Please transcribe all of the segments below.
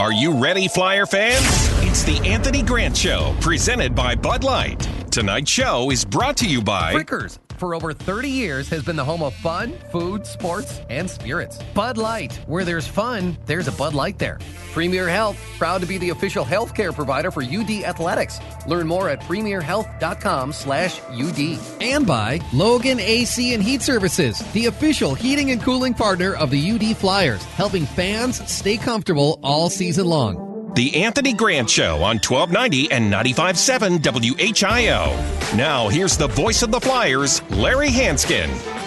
Are you ready, Flyer fans? It's the Anthony Grant Show, presented by Bud Light. Tonight's show is brought to you by Frickers, for over 30 years, has been the home of fun, food, sports, and spirits. Bud Light, where there's fun, there's a Bud Light there. Premier Health, proud to be the official healthcare provider for UD Athletics. Learn more at premierhealth.com slash UD. And by Logan AC and Heat Services, the official heating and cooling partner of the UD Flyers, helping fans stay comfortable all season long. The Anthony Grant Show on 1290 and 95.7 WHIO. Now, here's the voice of the Flyers, Larry Hansgen.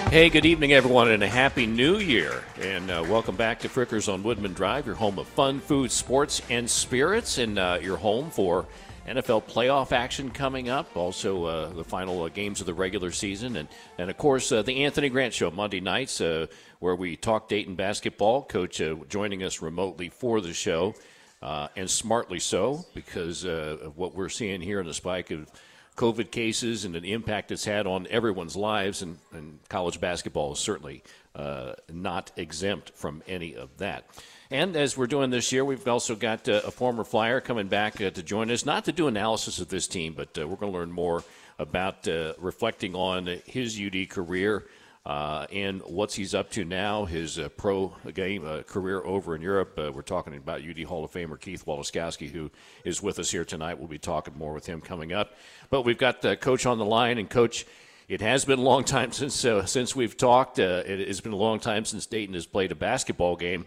Hey, good evening, everyone, and a happy new year. And uh, welcome back to Frickers on Woodman Drive, your home of fun, food, sports, and spirits, and uh, your home for NFL playoff action coming up. Also, uh, the final uh, games of the regular season, and and of course uh, the Anthony Grant Show Monday nights, uh, where we talk Dayton basketball. Coach joining us remotely for the show uh, and smartly so, because uh, of what we're seeing here in the spike of COVID cases and the impact it's had on everyone's lives. And, and college basketball is certainly uh, not exempt from any of that. And as we're doing this year, we've also got uh, a former Flyer coming back uh, to join us, not to do analysis of this team, but uh, we're going to learn more about reflecting on his UD career uh, and what he's up to now, his uh, pro game uh, career over in Europe. Uh, we're talking about UD Hall of Famer Keith Waleskowski, who is with us here tonight. We'll be talking more with him coming up. But we've got the coach on the line, and coach. It has been a long time since uh, since we've talked. Uh, it has been a long time since Dayton has played a basketball game.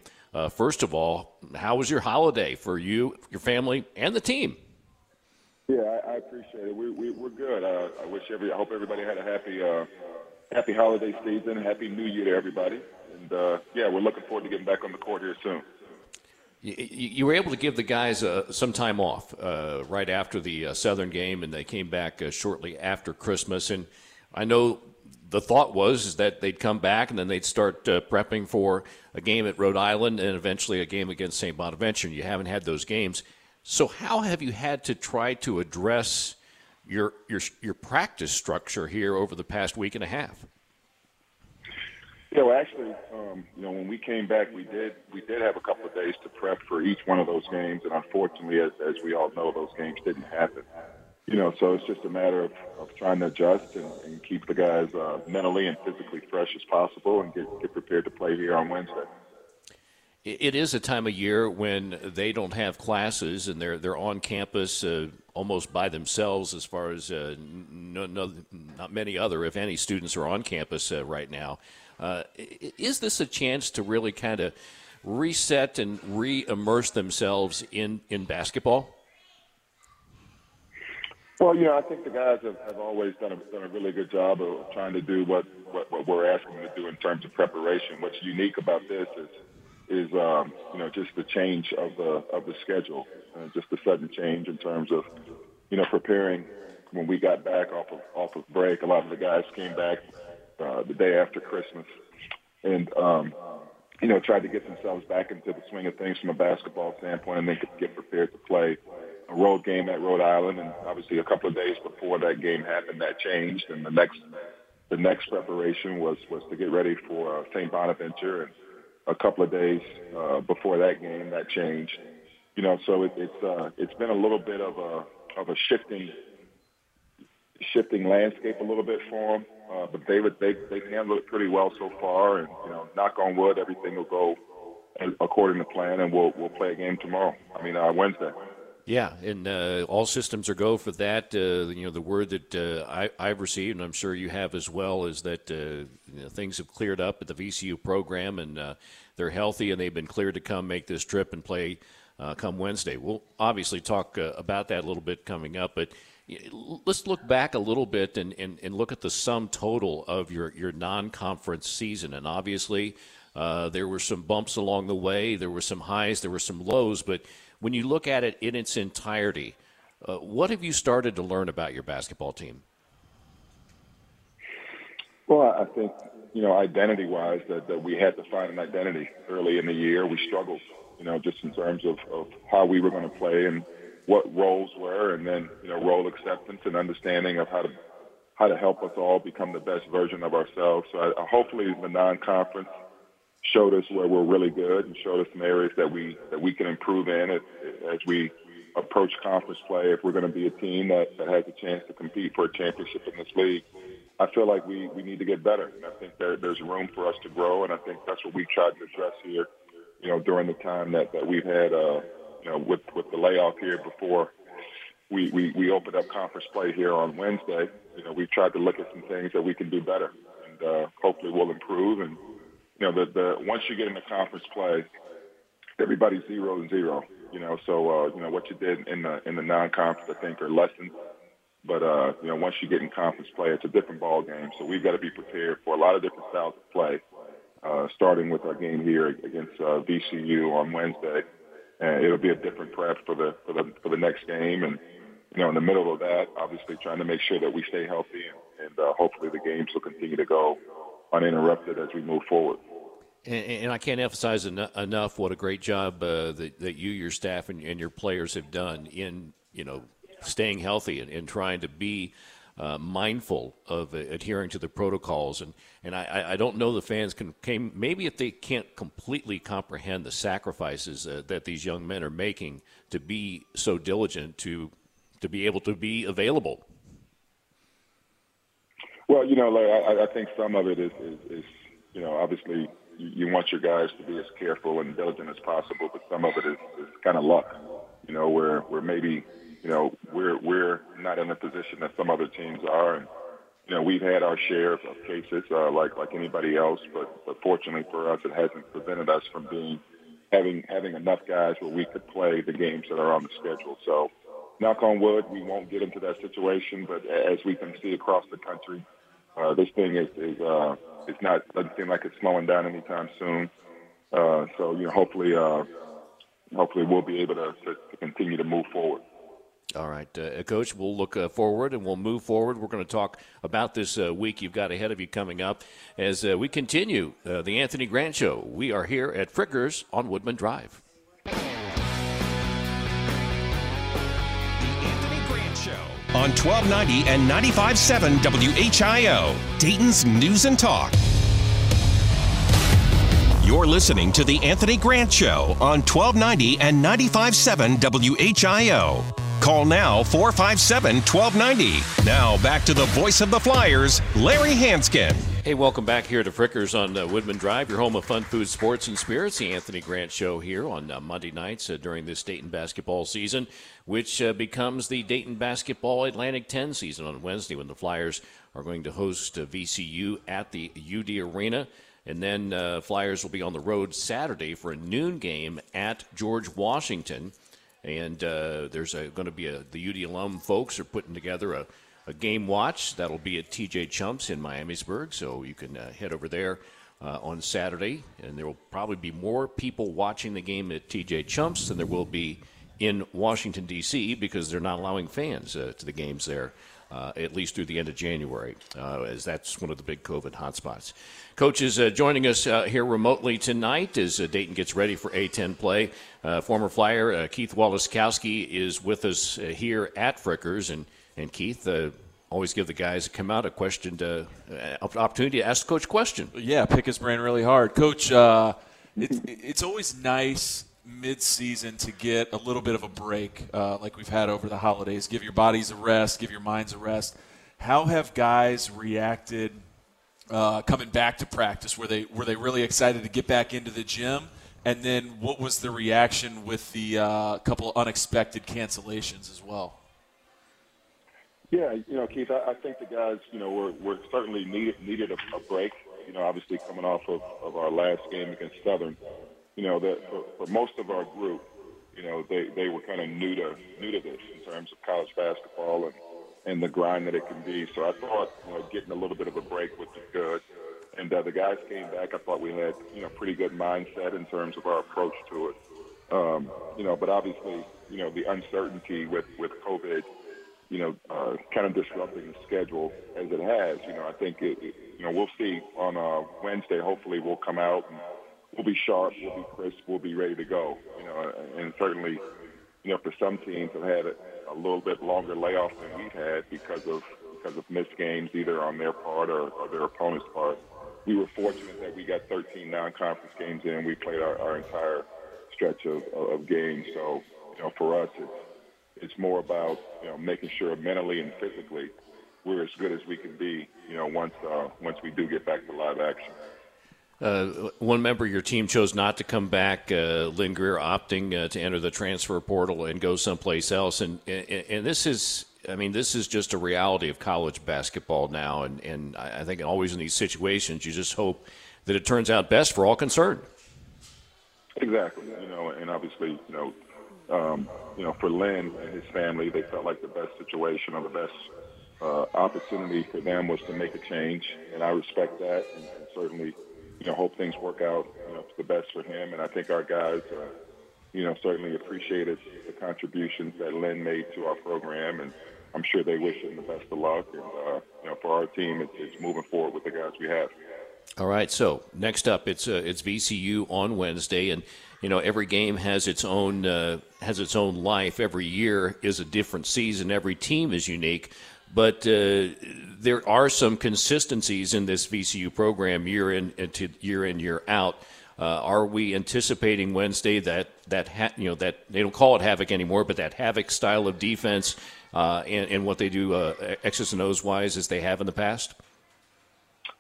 first of all, how was your holiday for you, your family, and the team? Yeah, I, I appreciate it. We, we, we're good. I wish every. I hope everybody had a happy happy holiday season, happy New Year to everybody, and uh, yeah, we're looking forward to getting back on the court here soon. You, were able to give the guys uh, some time off uh, right after the uh, Southern game, and they came back uh, shortly after Christmas. And I know the thought was is that they'd come back and then they'd start uh, prepping for a game at Rhode Island and eventually a game against St. Bonaventure. And you haven't had those games. So how have you had to try to address your your your practice structure here over the past week and a half? Yeah, well, actually, um, you know, when we came back, we did we did have a couple of days to prep for each one of those games, and unfortunately, as, as we all know, those games didn't happen. You know, so it's just a matter of, of trying to adjust and, and keep the guys uh, mentally and physically fresh as possible, and get get prepared to play here on Wednesday it is a time of year when they don't have classes and they're they're on campus uh, almost by themselves as far as uh, no, no, not many other, if any, students are on campus uh, right now. Uh, is this a chance to really kind of reset and re-immerse themselves in, in basketball? Well, you know, I think the guys have, have always done a, done a really good job of trying to do what, what, what we're asking them to do in terms of preparation. What's unique about this is – is um, you know just the change of the of the schedule, uh, just the sudden change in terms of you know preparing. When we got back off of off of break, a lot of the guys came back uh, the day after Christmas, and um, you know tried to get themselves back into the swing of things from a basketball standpoint, and then could get prepared to play a road game at Rhode Island. And obviously, a couple of days before that game happened, that changed, and the next the next preparation was was to get ready for uh, St. Bonaventure and a couple of days uh, before that game. That changed, you know. So it, it's uh, it's been a little bit of a of a shifting shifting landscape a little bit for them. Uh, but they would they they've handled it pretty well so far, and you know, knock on wood, everything will go according to plan, and we'll we'll play a game tomorrow. I mean, uh, Wednesday. Yeah, and uh, all systems are go for that. Uh, you know, the word that uh, I, have received, and I'm sure you have as well, is that uh, you know, things have cleared up at the VCU program, and uh, they're healthy, and they've been cleared to come make this trip and play uh, come Wednesday. We'll obviously talk about that a little bit coming up, but let's look back a little bit and, and, and look at the sum total of your, your non-conference season. And obviously, there were some bumps along the way, there were some highs, there were some lows, but – when you look at it in its entirety, uh, what have you started to learn about your basketball team? Well, I think, you know, identity wise, that, that we had to find an identity early in the year. We struggled, you know, just in terms of, of how we were going to play and what roles were, and then, you know, role acceptance and understanding of how to how to help us all become the best version of ourselves. So I, hopefully the non-conference showed us where we're really good and showed us some areas that we that we can improve in as, as we approach conference play. If we're going to be a team that, that has a chance to compete for a championship in this league, I feel like we we need to get better. And I think there, there's room for us to grow, and I think that's what we've tried to address here. You know, during the time that that we've had, uh, you know, with with the layoff here before we, we, we opened up conference play here on Wednesday. You know, we've tried to look at some things that we can do better, and uh, hopefully we'll improve. And you know, the the once you get into conference play, everybody's zero and zero. You know, so uh, you know what you did in the in the non-conference, I think, are lessons. But uh, you know, once you get in conference play, it's a different ball game. So we've got to be prepared for a lot of different styles of play. Uh, starting with our game here against uh, VCU on Wednesday, and it'll be a different prep for the for the for the next game. And you know, in the middle of that, obviously trying to make sure that we stay healthy and, and uh, hopefully the games will continue to go uninterrupted as we move forward. And, and I can't emphasize en- enough what a great job uh, that, that you, your staff, and, and, your players have done in you know staying healthy and, and trying to be uh, mindful of uh, adhering to the protocols. And and I, I don't know the fans can came maybe if they can't completely comprehend the sacrifices uh, that these young men are making to be so diligent to to be able to be available. Well, you know, like, I, I think some of it is, is, is you know, obviously you, want your guys to be as careful and diligent as possible, but some of it is, is kind of luck, you know, where where maybe you know we're we're not in the position that some other teams are, and you know we've had our share of cases uh, like like anybody else, but but fortunately for us, it hasn't prevented us from being having having enough guys where we could play the games that are on the schedule. So knock on wood, we won't get into that situation. But as we can see across the country, uh, this thing is, is uh, it's not doesn't seem like it's slowing down anytime soon. Uh, so you know, hopefully, uh, hopefully we'll be able to, to, to continue to move forward. All right, uh, Coach, we'll look uh, forward and we'll move forward. We're going to talk about this uh, week you've got ahead of you coming up as uh, we continue uh, the Anthony Grant Show. We are here at Frickers on Woodman Drive. On 1290 and 95.7 WHIO, Dayton's News and Talk. You're listening to The Anthony Grant Show on 1290 and 95.7 WHIO. Call now 457 1290. Now back to the voice of the Flyers, Larry Hansgen. Hey, welcome back here to Frickers on uh, Woodman Drive, your home of fun, food, sports, and spirits. The Anthony Grant Show here on uh, Monday nights uh, during this Dayton basketball season, which uh, becomes the Dayton basketball Atlantic 10 season on Wednesday when the Flyers are going to host uh, VCU at the UD Arena. And then uh, Flyers will be on the road Saturday for a noon game at George Washington. And there's going to be a, the UD alum folks are putting together a a game watch. That'll be at TJ Chumps in Miamisburg, so you can uh, head over there uh, on Saturday. And there will probably be more people watching the game at TJ Chumps than there will be in Washington, D.C., because they're not allowing fans uh, to the games there. Uh, at least through the end of January, uh, as that's one of the big COVID hotspots. Coach is uh, joining us here remotely tonight as Dayton gets ready for A10 play. Former Flyer Keith Waleskowski is with us here at Frickers, and and Keith, uh, always give the guys that come out a question to uh, opportunity to ask the coach question. Yeah, pick his brain really hard, Coach. Uh, it's it's always nice mid-season to get a little bit of a break, uh, like we've had over the holidays. Give your bodies a rest, give your minds a rest. How have guys reacted uh, coming back to practice? Were they were they really excited to get back into the gym? And then, what was the reaction with the uh, couple unexpected cancellations as well? Yeah, you know, Keith, I, I think the guys, you know, were, were certainly needed needed a, a break. You know, obviously coming off of, of our last game against Southern, you know, that for, for most of our group, you know, they, they were kind of new to new to this in terms of college basketball and and the grind that it can be. So I thought, you know, getting a little bit of a break would be good. And uh, the guys came back. I thought we had, you know, pretty good mindset in terms of our approach to it. Um, you know, but obviously, you know, the uncertainty with with COVID you know, uh, kind of disrupting the schedule as it has. You know, I think it, it you know we'll see on uh, Wednesday. Hopefully, we'll come out and we'll be sharp, we'll be crisp, we'll be ready to go. You know, and certainly, you know, for some teams have had a, a little bit longer layoff than we've had because of because of missed games either on their part or, or their opponent's part. we were fortunate that we got 13 non-conference games in. We played our, our entire stretch of, of games. So, you know, for us, it's it's more about you know making sure mentally and physically we're as good as we can be. You know, once uh, once we do get back to live action. Uh, one member of your team chose not to come back, uh, Lynn Greer opting uh, to enter the transfer portal and go someplace else. And, and, and this is, I mean, this is just a reality of college basketball now. And, and I think always in these situations, you just hope that it turns out best for all concerned. Exactly. You know, and obviously, you know, um, you know, for Lynn and his family, they felt like the best situation or the best uh, opportunity for them was to make a change, and I respect that, and, and certainly, you know, hope things work out, you know, the best for him. And I think our guys, uh, you know, certainly appreciated the contributions that Lynn made to our program, and I'm sure they wish him the best of luck. And uh, you know, for our team, it's, it's moving forward with the guys we have. All right. So next up, it's uh, it's VCU on Wednesday, and you know every game has its own uh, has its own life. Every year is a different season. Every team is unique, but uh, there are some consistencies in this VCU program year in into year in year out. Uh, are we anticipating Wednesday that that ha- you know that they don't call it havoc anymore, but that havoc style of defense uh, and, and, what they do uh, X's and O's wise as they have in the past?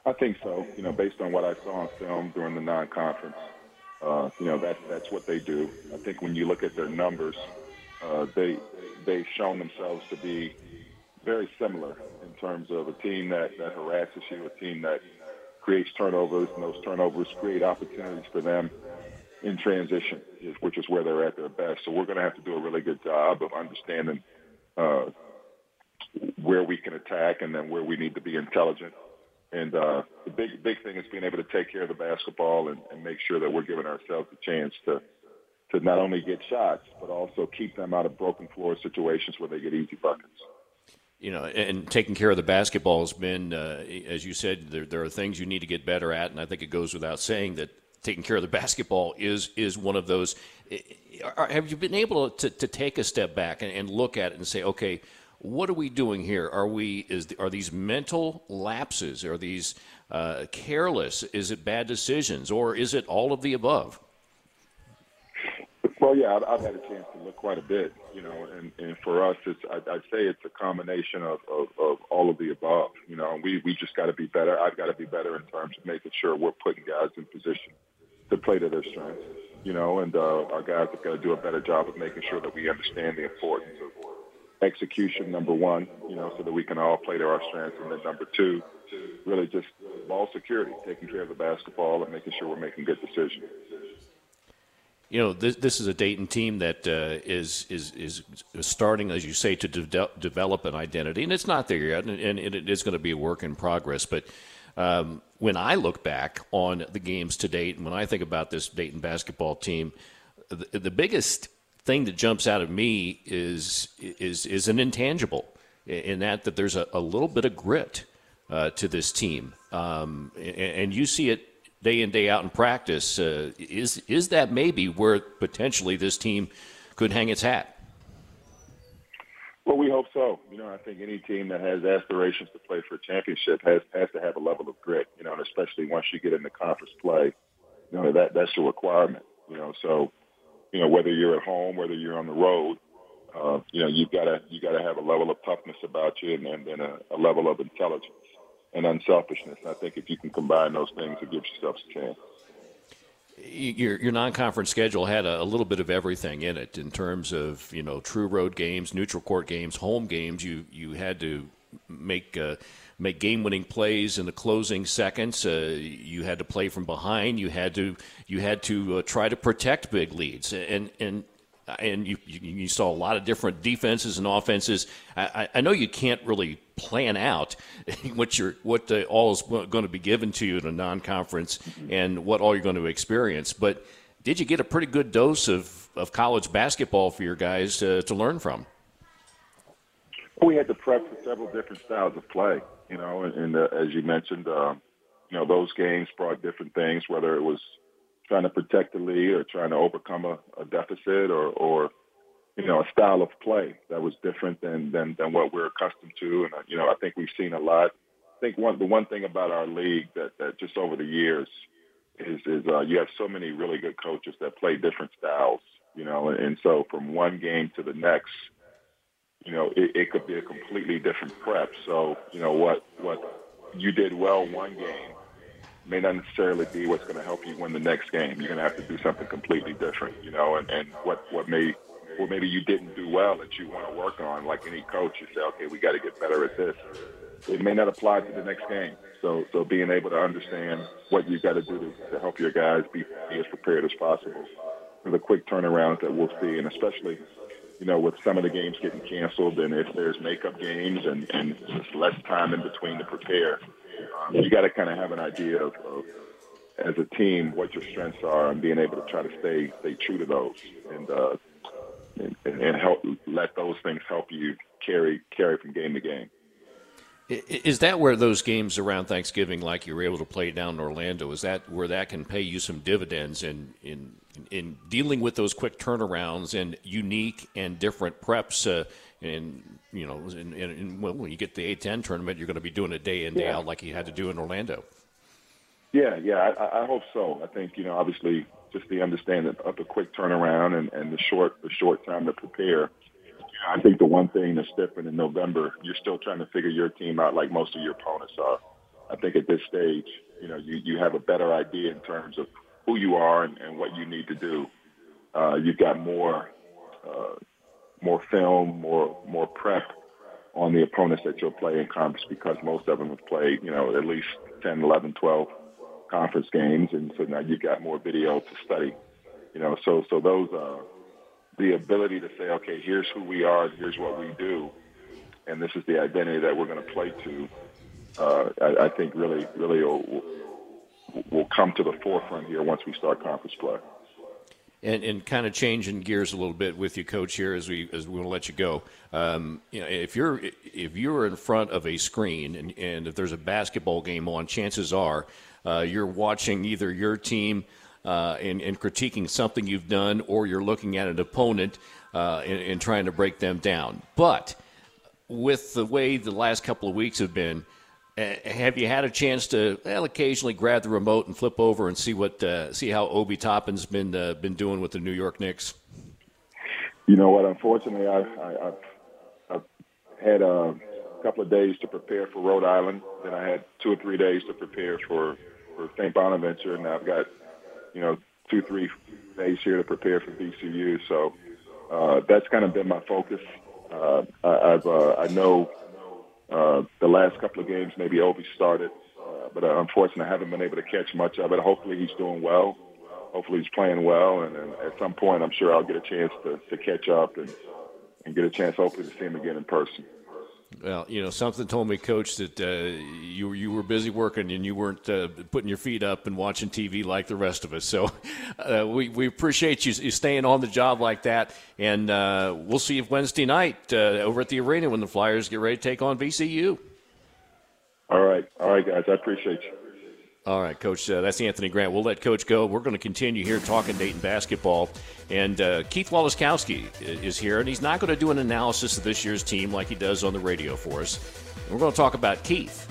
I think so. You know, based on what I saw on film during the non-conference, uh, you know that that's what they do. I think when you look at their numbers, uh, they they've shown themselves to be very similar in terms of a team that that harasses you, a team that creates turnovers, and those turnovers create opportunities for them in transition, which is where they're at their best. So we're going to have to do a really good job of understanding uh, where we can attack and then where we need to be intelligent and uh, the big big thing is being able to take care of the basketball and, and make sure that we're giving ourselves a chance to to not only get shots but also keep them out of broken floor situations where they get easy buckets. You know, and taking care of the basketball has been, uh, as you said, there, there are things you need to get better at, and I think it goes without saying that taking care of the basketball is is one of those. Have you been able to, to take a step back and, and look at it and say, okay, what are we doing here? Are we is are these mental lapses? Are these uh, careless? Is it bad decisions, or is it all of the above? Well, yeah, I've, I've had a chance to look quite a bit, you know, and, and for us, it's I'd, I'd say it's a combination of, of, of all of the above. You know, we we just got to be better. I've got to be better in terms of making sure we're putting guys in position to play to their strengths. You know, and uh, our guys have got to do a better job of making sure that we understand the importance of execution, number one, you know, so that we can all play to our strengths. And then number two, really just ball security, taking care of the basketball and making sure we're making good decisions. You know, this, this is a Dayton team that uh, is is is starting, as you say, to de- develop an identity, and it's not there yet, and, and it is going to be a work in progress. But um, when I look back on the games to date, and when I think about this Dayton basketball team, the, the biggest thing that jumps out of me is is is an intangible in that that there's a, a little bit of grit uh, to this team, um, and, and, you see it day in day out in practice. Uh, is is that maybe where potentially this team could hang its hat? Well, we hope so. You know, I think any team that has aspirations to play for a championship has has to have a level of grit. You know, and especially once you get into conference play, you know that that's a requirement. You know, so you know, whether you're at home, whether you're on the road, uh, you know, you've got to you got to have a level of toughness about you, and, then a, a level of intelligence and unselfishness. And I think if you can combine those things, it gives yourself a chance. Your, your non-conference schedule had a, a, little bit of everything in it in terms of you know true road games, neutral court games, home games. You you had to make uh, make game-winning plays in the closing seconds. Uh, you had to play from behind. You had to you had to uh, try to protect big leads, and and and you, you saw a lot of different defenses and offenses. I, I know you can't really plan out what you're what the, all is going to be given to you in a non-conference and what all you're going to experience, but did you get a pretty good dose of, of college basketball for your guys to, to learn from? We had to prep for several different styles of play you know, and, and uh, as you mentioned, uh, you know, those games brought different things, whether it was trying to protect the lead or trying to overcome a, a deficit or, or, you know, a style of play that was different than, than, than what we're accustomed to. And, uh, you know, I think we've seen a lot I think one the one thing about our league that that just over the years is is uh, you have so many really good coaches that play different styles, you know, and, and so from one game to the next, you know, it, it could be a completely different prep. So you know what what you did well one game may not necessarily be what's going to help you win the next game. You're going to have to do something completely different, you know, and, and what, what may, or maybe you didn't do well that you want to work on, like any coach, you say, okay, we got to get better at this. It may not apply to the next game. So, so being able to understand what you've got to do to, to help your guys be, be as prepared as possible for the quick turnarounds that we'll see, and especially, you know, with some of the games getting canceled, and if there's makeup games and, and just less time in between to prepare, um, you got to kind of have an idea of, of, as a team, what your strengths are, and being able to try to stay stay true to those, and uh, and, and help let those things help you carry carry from game to game. Is that where those games around Thanksgiving, like you were able to play down in Orlando, is that where that can pay you some dividends in in in dealing with those quick turnarounds and unique and different preps? Uh, and you know, in, in, in, well, when you get the A10 tournament, you're going to be doing it day in day yeah. out like you had to do in Orlando. Yeah, yeah, I, I hope so. I think you know, obviously, just the understanding of the quick turnaround and, and the short the short time to prepare. I think the one thing that's different in November, you're still trying to figure your team out like most of your opponents are. I think at this stage, you know, you, you have a better idea in terms of who you are and, and what you need to do. Uh, you've got more uh, more film, more more prep on the opponents that you'll play in conference because most of them have played, you know, at least 10, 11, 12 conference games, and so now you've got more video to study. You know, so so those uh, the ability to say, okay, here's who we are, here's what we do, and this is the identity that we're going to play to. Uh, I, I think really really will, will come to the forefront here once we start conference play and, and kind of changing gears a little bit with you, Coach, here as we as we want to let you go. Um, you know, if you're if you're in front of a screen and, and if there's a basketball game on, chances are uh, you're watching either your team uh, and, and, critiquing something you've done, or you're looking at an opponent uh, and, and trying to break them down. But with the way the last couple of weeks have been uh, have you had a chance to well, occasionally grab the remote and flip over and see what uh, see how Obi Toppin's been uh, been doing with the New York Knicks? You know what? Unfortunately, I, I, I've had a couple of days to prepare for Rhode Island. Then I had two or three days to prepare for for St. Bonaventure, and I've got you know two three days here to prepare for VCU. So uh, that's kind of been my focus. Uh, I, I've uh, I know uh, the last couple of games, maybe Obi started, uh, but uh, unfortunately, I haven't been able to catch much of it. Hopefully, he's doing well. Hopefully, he's playing well, and, and at some point, I'm sure I'll get a chance to, to catch up and, and get a chance, hopefully, to see him again in person. Well, you know, something told me, Coach, that uh, you you were busy working and you weren't uh, putting your feet up and watching TV like the rest of us. So uh, we we appreciate you, you, staying on the job like that, and uh, we'll see you Wednesday night uh, over at the arena when the Flyers get ready to take on VCU. All right, all right, guys, I appreciate you. All right, Coach. Uh, that's Anthony Grant. We'll let Coach go. We're going to continue here talking Dayton basketball. And uh, Keith Waleskowski is here, and he's not going to do an analysis of this year's team like he does on the radio for us. We're going to talk about Keith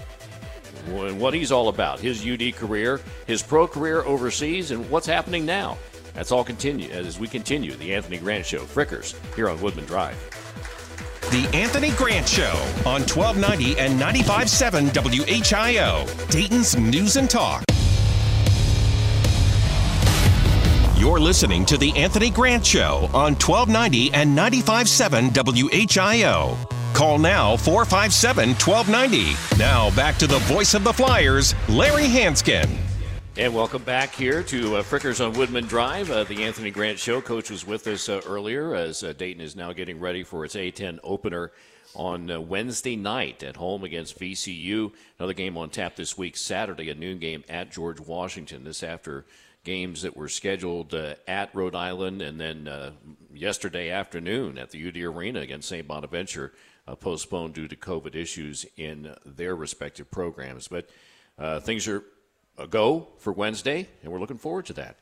and what he's all about, his UD career, his pro career overseas, and what's happening now. That's all continue as we continue the Anthony Grant Show. Frickers here on Woodman Drive. The Anthony Grant Show on 1290 and 95.7 WHIO, Dayton's News and Talk. You're listening to The Anthony Grant Show on 1290 and 95.7 WHIO. Call now 457 1290. Now back to the voice of the Flyers, Larry Hansgen. And welcome back here to uh, Frickers on Woodman Drive, uh, the Anthony Grant Show. Coach was with us uh, earlier as uh, Dayton is now getting ready for its A10 opener on uh, Wednesday night at home against VCU. Another game on tap this week, Saturday, a noon game at George Washington. This after games that were scheduled uh, at Rhode Island and then yesterday afternoon at the UD Arena against St. Bonaventure, postponed due to COVID issues in their respective programs. But things are go for Wednesday, and we're looking forward to that.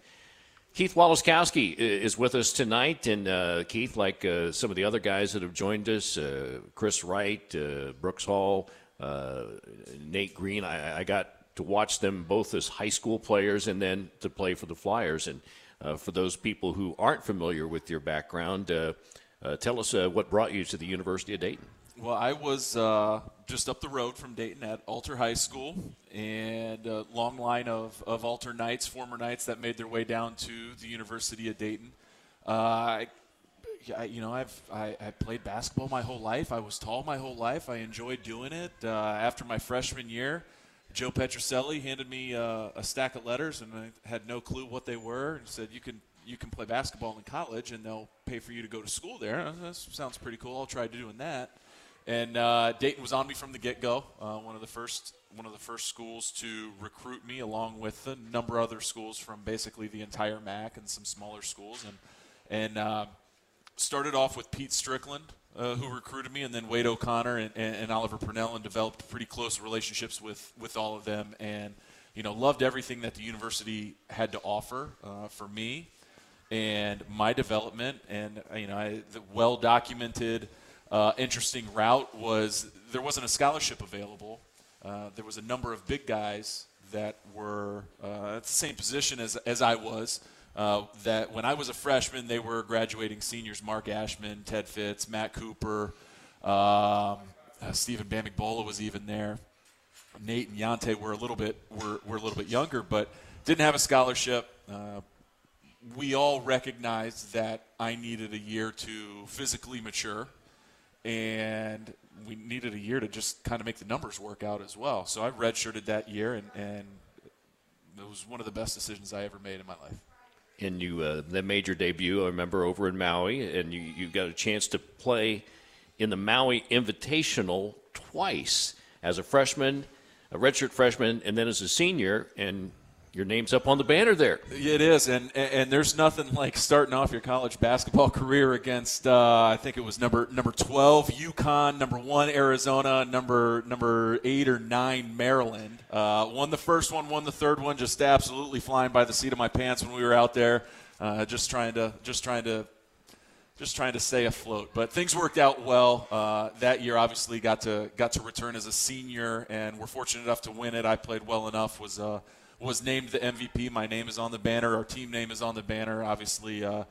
Keith Waleskowski is with us tonight, and uh, Keith, like uh, some of the other guys that have joined us, uh, Chris Wright, uh, Brooks Hall, uh, Nate Green. I, I, got to watch them both as high school players and then to play for the Flyers. And uh, for those people who aren't familiar with your background, uh, uh, tell us uh, what brought you to the University of Dayton. Well, I was just up the road from Dayton at Alter High School, and a long line of, of Alter Knights, former Knights, that made their way down to the University of Dayton. I yeah, you know, I've I, I, played basketball my whole life. I was tall my whole life. I enjoyed doing it. Uh, after my freshman year, Joe Petroselli handed me uh, a stack of letters, and I had no clue what they were. And said, "You can you can play basketball in college, and they'll pay for you to go to school there." That sounds pretty cool. I'll try doing that. And uh, Dayton was on me from the get-go. Uh, one of the first one of the first schools to recruit me, along with a number of other schools from basically the entire MAC and some smaller schools, and and uh, started off with Pete Strickland, uh, who recruited me, and then Wade O'Connor and, and, and, Oliver Purnell, and developed pretty close relationships with, with all of them. And, you know, loved everything that the university had to offer uh, for me and my development. And, you know, I, the well documented, uh, interesting route was there wasn't a scholarship available. Uh, there was a number of big guys that were uh, at the same position as, as I was uh, that when I was a freshman, they were graduating seniors Mark Ashman, Ted Fitz, Matt Cooper, um, uh, Stephen Bamigbola was even there. Nate and Yante were a little bit were, were a little bit younger, but didn't have a scholarship. Uh, we all recognized that I needed a year to physically mature, and we needed a year to just kind of make the numbers work out as well. So I redshirted that year, and, and it was one of the best decisions I ever made in my life and you uh, that made your debut. I remember over in Maui, and you you got a chance to play in the Maui Invitational twice as a freshman, a redshirt freshman, and then as a senior, and your name's up on the banner there. It is, and and there's nothing like starting off your college basketball career against uh, I think it was number number 12 UConn, number one Arizona, number number eight or nine Maryland. Uh, won the first one, won the third one, just absolutely flying by the seat of my pants when we were out there, uh, just trying to just trying to just trying to stay afloat. But things worked out well uh, that year. Obviously, got to got to return as a senior, and we're fortunate enough to win it. I played well enough. Was uh, was named the MVP. My name is on the banner. Our team name is on the banner. Obviously, uh,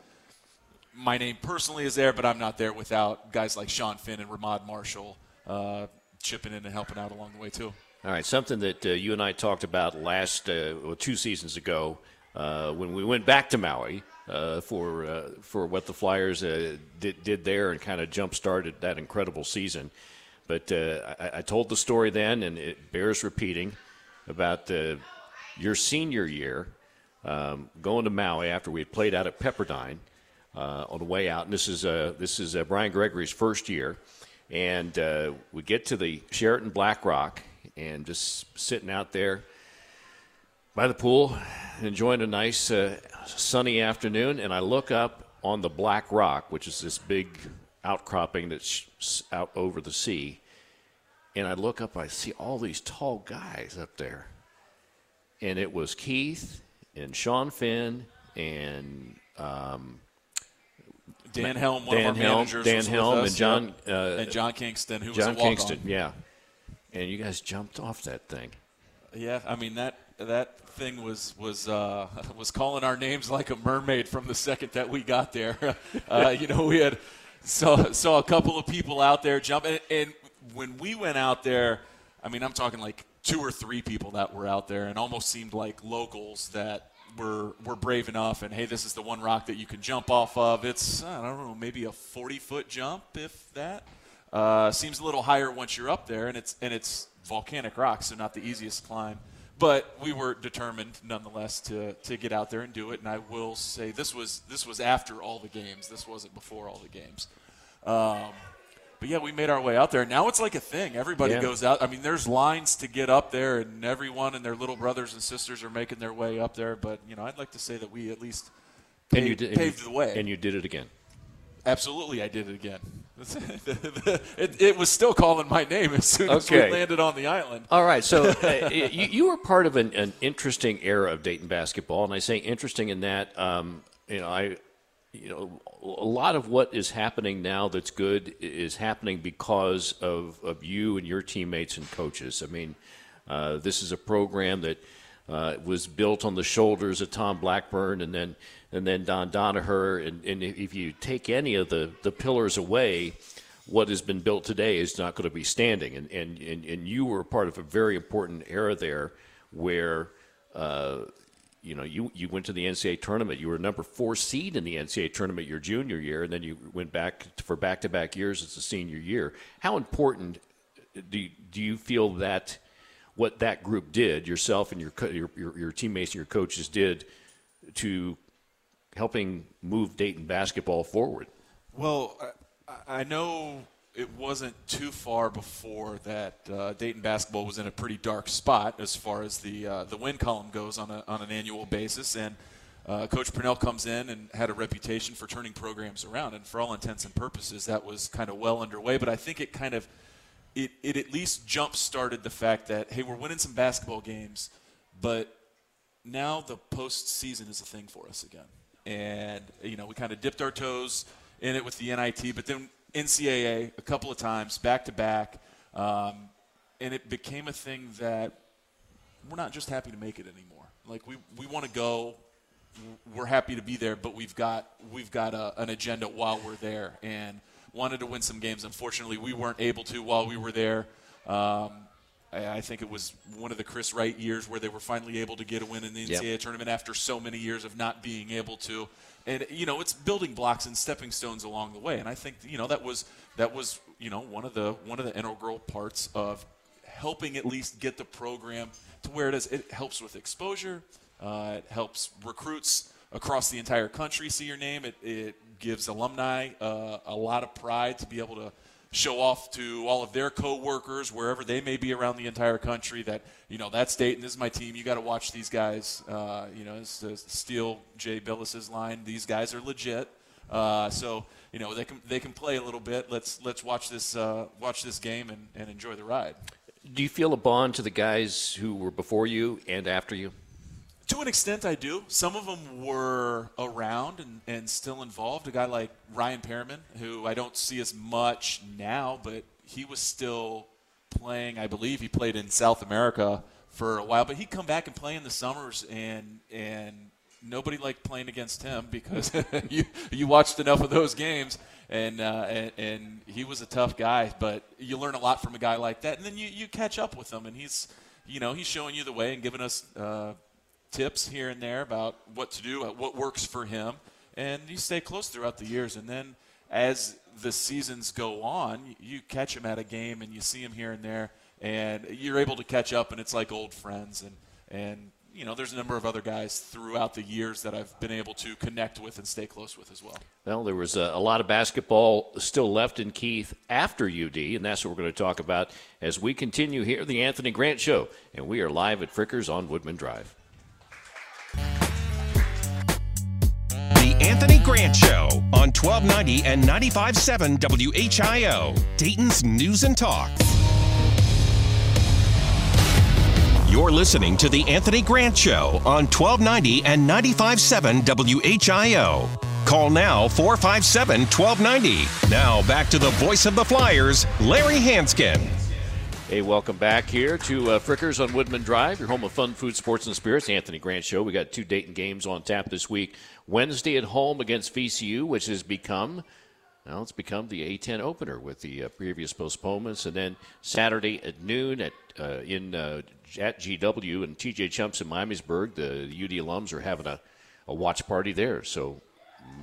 my name personally is there, but I'm not there without guys like Sean Finn and Ramod Marshall uh, chipping in and helping out along the way too. All right, something that uh, you and I talked about last uh, well, two seasons ago uh, when we went back to Maui. Uh, for for what the Flyers did, did there and kind of jump started that incredible season, but I, I, told the story then, and it bears repeating about the your senior year, um, going to Maui after we had played out at Pepperdine uh, on the way out. And this is uh, this is uh, Brian Gregory's first year, and uh, we get to the Sheraton Black Rock and just sitting out there by the pool, enjoying a nice uh, sunny afternoon. And I look up on the Black Rock, which is this big outcropping that's out over the sea. And I look up, I see all these tall guys up there and it was Keith and Sean Finn and um, Dan Helm, one Dan of our Helm, managers, Dan Helm, us, and John uh, and John Kingston, who John was a Kingston, yeah. And you guys jumped off that thing. Yeah, I mean that that thing was was uh, was calling our names like a mermaid from the second that we got there. uh, you know, we had saw saw a couple of people out there jumping, and when we went out there, I mean, I'm talking like two or three people that were out there and almost seemed like locals that were were brave enough and hey this is the one rock that you can jump off of. It's i don't know maybe a 40 foot jump if that. Uh, seems a little higher once you're up there and it's and it's volcanic rock so not the easiest climb. But we were determined nonetheless to to get out there and do it and i will say this was this was after all the games. This wasn't before all the games. Um, but yeah, we made our way out there. Now it's like a thing. Everybody Yeah. goes out. I mean, there's lines to get up there, and everyone and their little brothers and sisters are making their way up there. But you know, I'd like to say that we at least And you paved, did, and paved you- the way. And you did it again. Absolutely, I did it again. it, it was still calling my name as soon as Okay. we landed on the island. All right, so uh, you, you were part of an, an interesting era of Dayton basketball, and I say interesting in that um, you know I you know, a lot of what is happening now that's good is happening because of, of you and your teammates and coaches. I mean, uh, this is a program that uh, was built on the shoulders of Tom Blackburn and then and then Don Donoher. And, and if you take any of the, the pillars away, what has been built today is not going to be standing. And, and, and, and you were part of a very important era there where uh, you know, you, you went to the NCAA tournament. You were number four seed in the NCAA tournament your junior year, and then you went back for back to back years as a senior year. How important uh, do you, do you feel that what that group did, yourself and your, your, your, your teammates and your coaches did, to helping move Dayton basketball forward? Well, I, I know it wasn't too far before that uh, Dayton basketball was in a pretty dark spot as far as the uh, the win column goes on a, on an annual basis, and uh, Coach Purnell comes in and had a reputation for turning programs around, and for all intents and purposes, that was kind of well underway. But I think it kind of it, it at least jump started the fact that hey, we're winning some basketball games, but now the postseason is a thing for us again, and you know we kind of dipped our toes in it with the NIT, but then NCAA a couple of times, back to back, um, and it became a thing that we're not just happy to make it anymore. Like we, we want to go, we're happy to be there, but we've got we've got a, an agenda while we're there, and wanted to win some games. Unfortunately, we weren't able to while we were there. Um, I, I, think it was one of the Chris Wright years where they were finally able to get a win in the NCAA yep. tournament after so many years of not being able to and you know it's building blocks and stepping stones along the way. And i think you know that was that was you know one of the one of the integral parts of helping at least get the program to where it is. It helps with exposure. Uh, it helps recruits across the entire country see your name. It, it gives alumni uh, a lot of pride to be able to show off to all of their coworkers wherever they may be around the entire country that you know that state and This is my team. You got to watch these guys. Uh, you know, steal Jay Bilas's line. These guys are legit. Uh, so you know they can they can play a little bit. Let's let's watch this uh, watch this game and, and enjoy the ride. Do you feel a bond to the guys who were before you and after you? To an extent, I do. Some of them were around and, and still involved. A guy like Ryan Perryman, who I don't see as much now, but he was still playing. I believe he played in South America for a while, but he'd come back and play in the summers, and and nobody liked playing against him because you you watched enough of those games, and, uh, and, and he was a tough guy. But you learn a lot from a guy like that, and then you you catch up with him, and he's you know he's showing you the way and giving us. Uh, tips here and there about what to do, what works for him, and you stay close throughout the years. And then as the seasons go on, you catch him at a game and you see him here and there, and you're able to catch up, and it's like old friends. And and you know, there's a number of other guys throughout the years that I've been able to connect with and stay close with as well. Well, there was a, a, lot of basketball still left in Keith after UD, and that's what we're going to talk about as we continue here, the Anthony Grant Show, and we are live at Frickers on Woodman Drive. Anthony Grant Show on 1290 and 95.7 WHIO, Dayton's News and Talk. You're listening to The Anthony Grant Show on 1290 and 95.7 WHIO. Call now 457 1290. Now back to the voice of the Flyers, Larry Hansgen. Hey, welcome back here to uh, Frickers on Woodman Drive, your home of fun, food, sports, and spirits. Anthony Grant Show. We got two Dayton games on tap this week. Wednesday at home against VCU, which has become, well, it's become the A10 opener with the uh, previous postponements, and then Saturday at noon at uh, in uh, at GW and TJ Chumps in Miamisburg. The UD alums are having a, a watch party there, so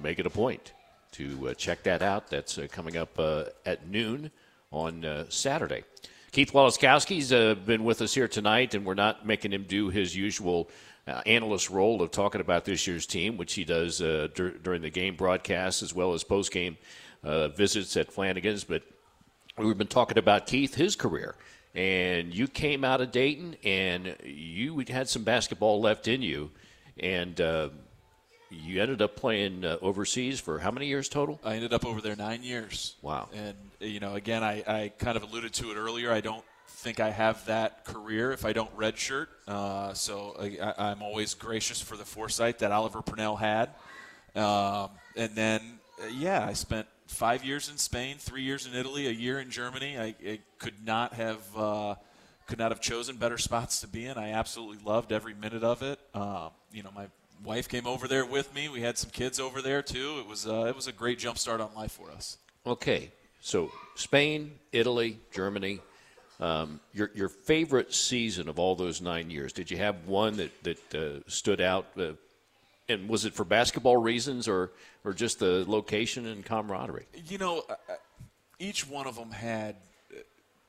make it a point to uh, check that out. That's uh, coming up at noon on Saturday. Keith Waleskowski's uh, been with us here tonight, and we're not making him do his usual uh, analyst role of talking about this year's team, which he does uh, dur- during the game broadcast as well as post game uh, visits at Flanagan's. But we've been talking about Keith, his career. And you came out of Dayton, and you had some basketball left in you. And uh, you ended up playing uh, overseas for how many years total? I ended up over there nine years. Wow. And, you know, again, I, I kind of alluded to it earlier. I don't think I have that career if I don't redshirt. Uh, so I, am always gracious for the foresight that Oliver Purnell had. Um, and then, uh, yeah, I spent five years in Spain, three years in Italy, a year in Germany. I, I could not have uh, could not have chosen better spots to be in. I absolutely loved every minute of it. Uh, you know, my wife came over there with me. We had some kids over there too. It was uh, it was a great jump start on life for us. Okay, so Spain, Italy, Germany. Um, your your favorite season of all those nine years? Did you have one that that uh, stood out? Uh, and was it for basketball reasons or or just the location and camaraderie? You know, uh, uh, each one of them had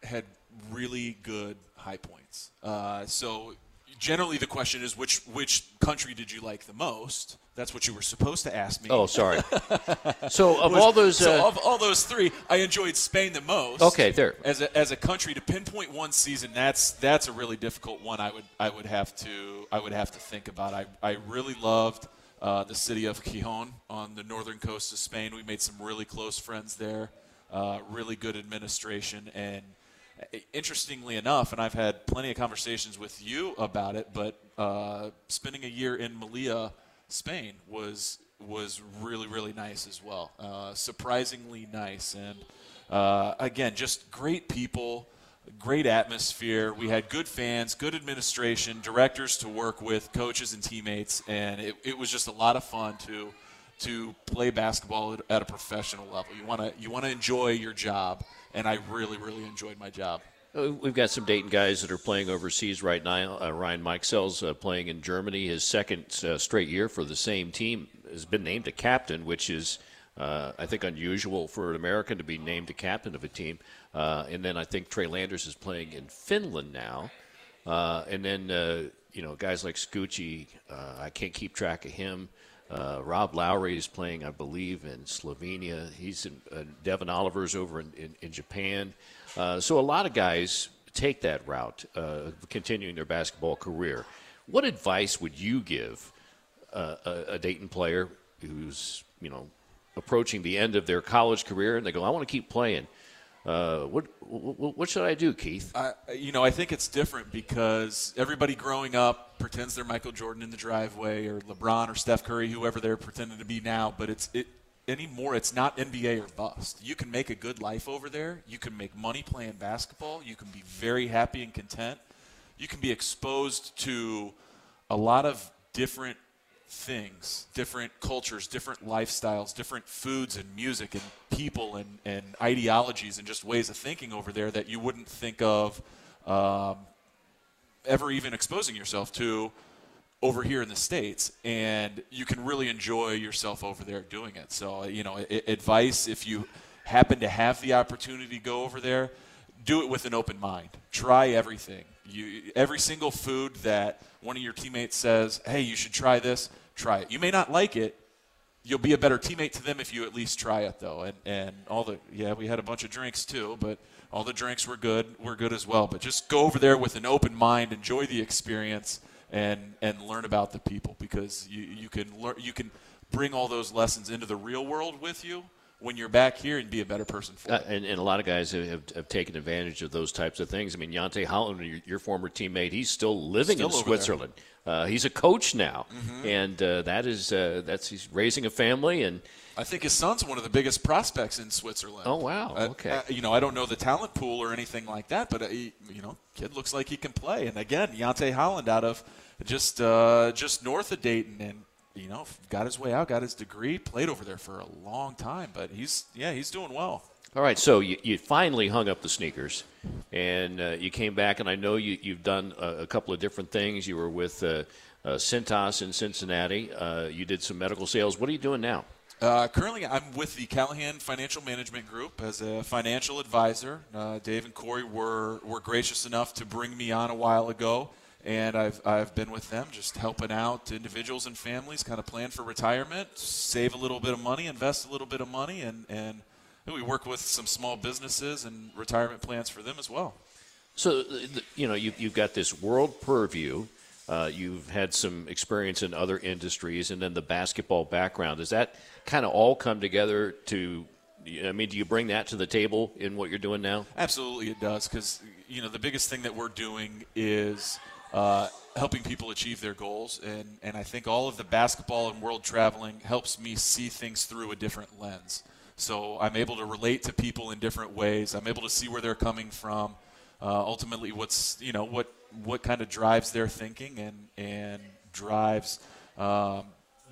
had really good high points. Uh, so generally, the question is which which country did you like the most? That's what you were supposed to ask me. Oh, sorry. so of Was- all those, so uh, of all those three, I enjoyed Spain the most. Okay, there. As a, as a country to pinpoint one season, that's that's a really difficult one. I would I would have to I would have to think about. I I really loved uh, the city of Gijon on the northern coast of Spain. We made some really close friends there. Uh, really good administration and. Interestingly enough, and I've had plenty of conversations with you about it, but uh, spending a year in Malia, Spain, was was really really nice as well. Uh, surprisingly nice, and uh, again, just great people, great atmosphere. We had good fans, good administration, directors to work with, coaches and teammates, and it, it was just a lot of fun to to play basketball at, at a professional level. You want to you want to enjoy your job, and I really really enjoyed my job. Uh, We've got some Dayton guys that are playing overseas right now. Uh, Ryan Mikesell's uh, playing in Germany. His second uh, straight year for the same team has been named a captain, which is, uh, I think, unusual for an American to be named a captain of a team. Uh, and then I think Trey Landers is playing in Finland now. And then, you know, guys like Scoochie, I can't keep track of him. Uh, Rob Lowery is playing, I believe, in Slovenia. He's in uh, Devin Oliver's over in, in, in Japan. Uh, so a lot of guys take that route, uh, continuing their basketball career. What advice would you give uh, a, a Dayton player who's you know approaching the end of their college career and they go, I want to keep playing? Uh, what, what what should I do, Keith? I, you know, I think it's different because everybody growing up pretends they're Michael Jordan in the driveway or LeBron or Steph Curry, whoever they're pretending to be now. But it's it anymore. It's not NBA or bust. You can make a good life over there. You can make money playing basketball. You can be very happy and content. You can be exposed to a lot of different things, different cultures, different lifestyles, different foods and music and people and, and ideologies and just ways of thinking over there that you wouldn't think of um, ever even exposing yourself to over here in the states and you can really enjoy yourself over there doing it. So you know I- advice if you happen to have the opportunity to go over there do it with an open mind. Try everything. You every single food that one of your teammates says hey you should try this try it. You may not like it. You'll be a better teammate to them if you at least try it though. And and all the yeah we had a bunch of drinks too but all the drinks were good were good as well. But just go over there with an open mind enjoy the experience and and learn about the people because you you can learn you can bring all those lessons into the real world with you when you're back here and be a better person for Uh, it. and, and a lot of guys have, have, taken advantage of those types of things. I mean, Yante Holland, your, your former teammate, he's still living Still in. Switzerland. Uh, he's a coach now, Mm-hmm. and uh, that is uh, that's he's raising a family. And I think his son's one of the biggest prospects in Switzerland. Oh, wow. Uh, Okay. you know, I don't know the talent pool or anything like that, but uh, he, you know, kid looks like he can play. And again, Yante Holland out of just uh, just north of Dayton, and you know, got his way out, got his degree, played over there for a long time. But he's yeah, he's doing well. all right, so you, you finally hung up the sneakers, and uh, you came back. And I know you, you've done a, a couple of different things. You were with uh, uh, Cintas in Cincinnati. Uh, you did some medical sales. What are you doing now? Uh, currently, I'm with the Callahan Financial Management Group as a financial advisor. Uh, Dave and Corey were, were gracious enough to bring me on a while ago, and I've, I've been with them just helping out individuals and families kind of plan for retirement, save a little bit of money, invest a little bit of money, and, and we work with some small businesses and retirement plans for them as well. So, you know, you've, you've got this world purview. Uh, you've had some experience in other industries, and then the basketball background. Does that kind of all come together to? I mean, do you bring that to the table in what you're doing now? Absolutely, it does because you know the biggest thing that we're doing is uh, helping people achieve their goals. And, and I think all of the basketball and world traveling helps me see things through a different lens. So I'm able to relate to people in different ways. I'm able to see where they're coming from. Uh, ultimately, what's you know what what kind of drives their thinking and and drives um,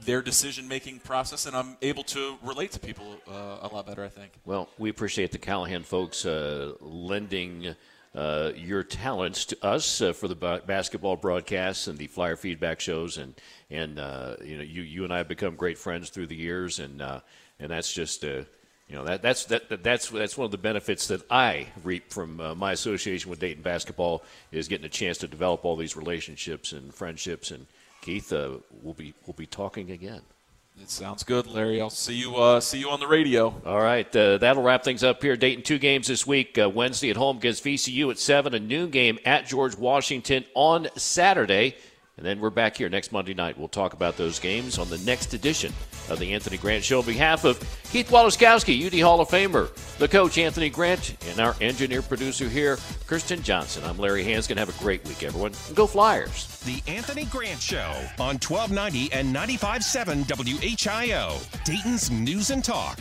their decision making process, and I'm able to relate to people uh, a lot better. I think. Well, we appreciate the Callahan folks uh, lending. Uh, your talents to us uh, for the b- basketball broadcasts and the flyer feedback shows, and and uh, you know you you and I have become great friends through the years, and uh, and that's just uh, you know that that's that, that's that's one of the benefits that I reap from uh, my association with Dayton basketball is getting a chance to develop all these relationships and friendships. And Keith, we'll be we'll be talking again. It sounds good, Larry. I'll see you. Uh, see you on the radio. All right, uh, that'll wrap things up here. Dayton two games this week. Uh, Wednesday at home against VCU at seven. A noon game at George Washington on Saturday. And then we're back here next Monday night. We'll talk about those games on the next edition of the Anthony Grant Show. On behalf of Keith Waleskowski, UD Hall of Famer, the coach Anthony Grant, and our engineer producer here, Kirsten Johnson. I'm Larry Hansgen. Have a great week, everyone. Go Flyers. The Anthony Grant Show on 1290 and 95.7 WHIO, Dayton's News and Talk.